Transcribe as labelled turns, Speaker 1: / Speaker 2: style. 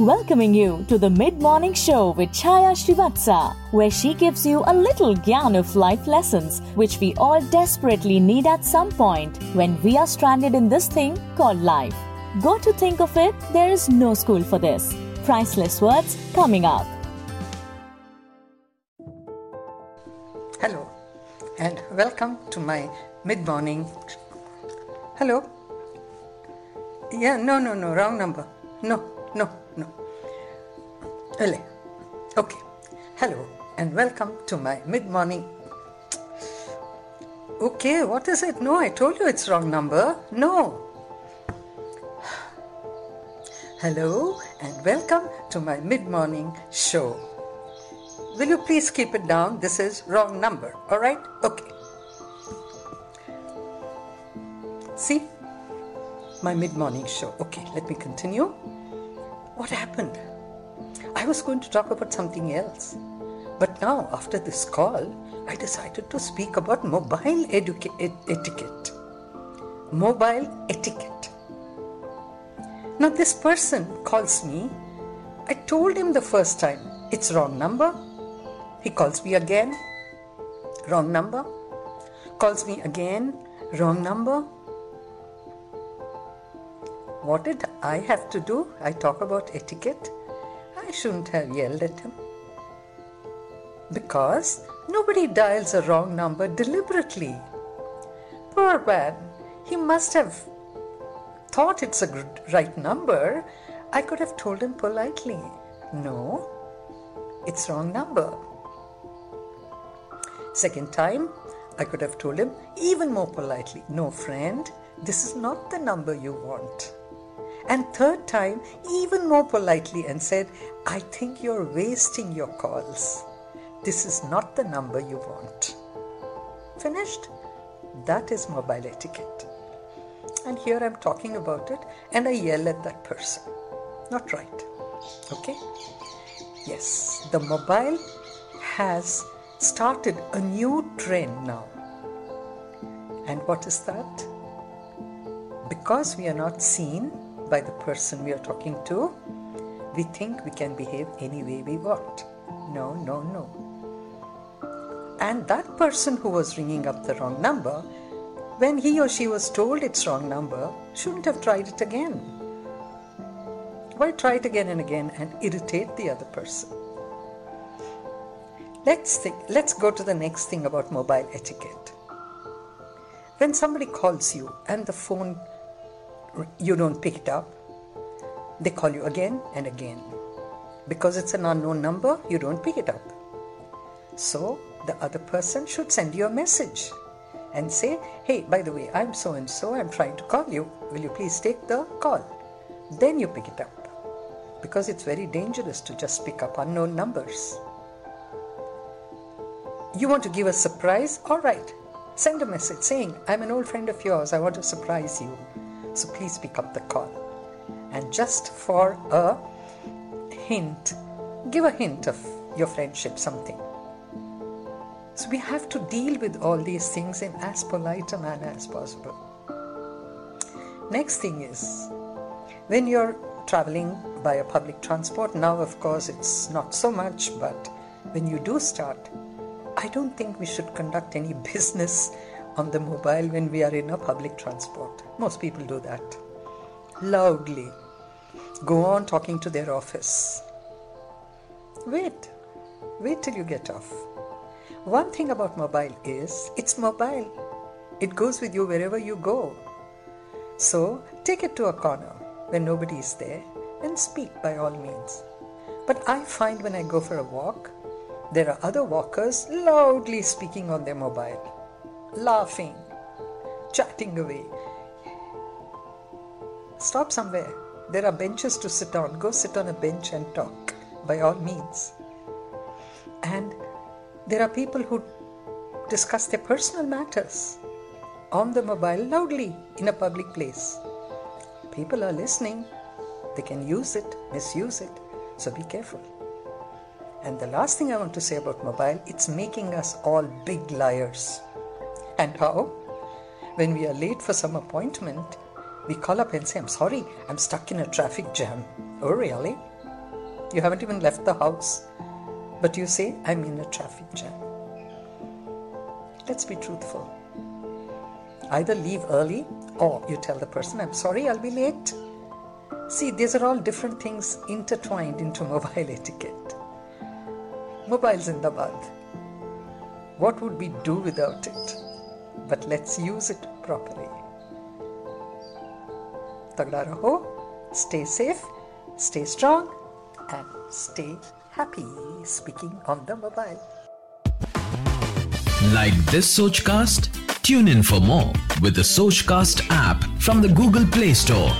Speaker 1: welcoming you to the mid morning show with Chaya Srivatsa, where she gives you a little gyan of life lessons which we all desperately need at some point when we are stranded in this thing called life. Go to think of it, there is no school for this. Priceless words coming up.
Speaker 2: Hello, and welcome to my mid morning. Hello? Yeah, no, no, no, wrong number. No, no, Ele. Okay. Hello, and welcome to my mid morning. Okay, what is it? No, I told you it's wrong number. No. Hello, and welcome to my mid morning show. Will you please keep it down? This is wrong number. All right? Okay. See? My mid morning show. Okay, let me continue. What happened? I was going to talk about something else. But now, after this call, I decided to speak about mobile educa- et- etiquette. Mobile etiquette. Now, this person calls me. I told him the first time it's wrong number. He calls me again, wrong number. Calls me again, wrong number. What did I have to do? I talk about etiquette. I shouldn't have yelled at him. Because nobody dials a wrong number deliberately. Poor man, he must have thought it's a right number. I could have told him politely, no, it's wrong number. Second time, I could have told him even more politely, no, friend, this is not the number you want. And third time, even more politely, and said, I think you're wasting your calls. This is not the number you want. Finished? That is mobile etiquette. And here I'm talking about it, and I yell at that person. Not right. Okay? Yes, the mobile has started a new trend now. And what is that? Because we are not seen by the person we are talking to, we think we can behave any way we want. No, no, no. And that person who was ringing up the wrong number, when he or she was told it's wrong number, shouldn't have tried it again. Why try it again and again and irritate the other person? Let's think, let's go to the next thing about mobile etiquette. When somebody calls you and the phone you don't pick it up, they call you again and again. Because it's an unknown number, you don't pick it up. So the other person should send you a message and say, Hey, by the way, I'm so and so, I'm trying to call you. Will you please take the call? Then you pick it up. Because it's very dangerous to just pick up unknown numbers. You want to give a surprise? All right. Send a message saying, I'm an old friend of yours, I want to surprise you. So please pick up the call. And just for a hint, give a hint of your friendship, something. So we have to deal with all these things in as polite a manner as possible. Next thing is when you're traveling by a public transport, now of course it's not so much, but when you do start, I don't think we should conduct any business on the mobile when we are in a public transport. Most people do that. Loudly. Go on talking to their office. Wait. Wait till you get off. One thing about mobile is it's mobile. It goes with you wherever you go. So take it to a corner where nobody is there and speak by all means. But I find when I go for a walk, there are other walkers loudly speaking on their mobile, laughing, chatting away. Stop somewhere. There are benches to sit on. Go sit on a bench and talk, by all means. And there are people who discuss their personal matters on the mobile loudly in a public place. People are listening. They can use it, misuse it. So be careful. And the last thing I want to say about mobile, it's making us all big liars. And how? When we are late for some appointment, we call up and say, I'm sorry, I'm stuck in a traffic jam. Oh, really? You haven't even left the house, but you say, I'm in a traffic jam. Let's be truthful. Either leave early or you tell the person, I'm sorry, I'll be late. See, these are all different things intertwined into mobile etiquette. Mobile's in the bud. What would we do without it? But let's use it properly. Tagda raho, stay safe, stay strong, and stay happy. Speaking on the mobile.
Speaker 3: Like this Sochcast? Tune in for more with the Sochcast app from the Google Play Store.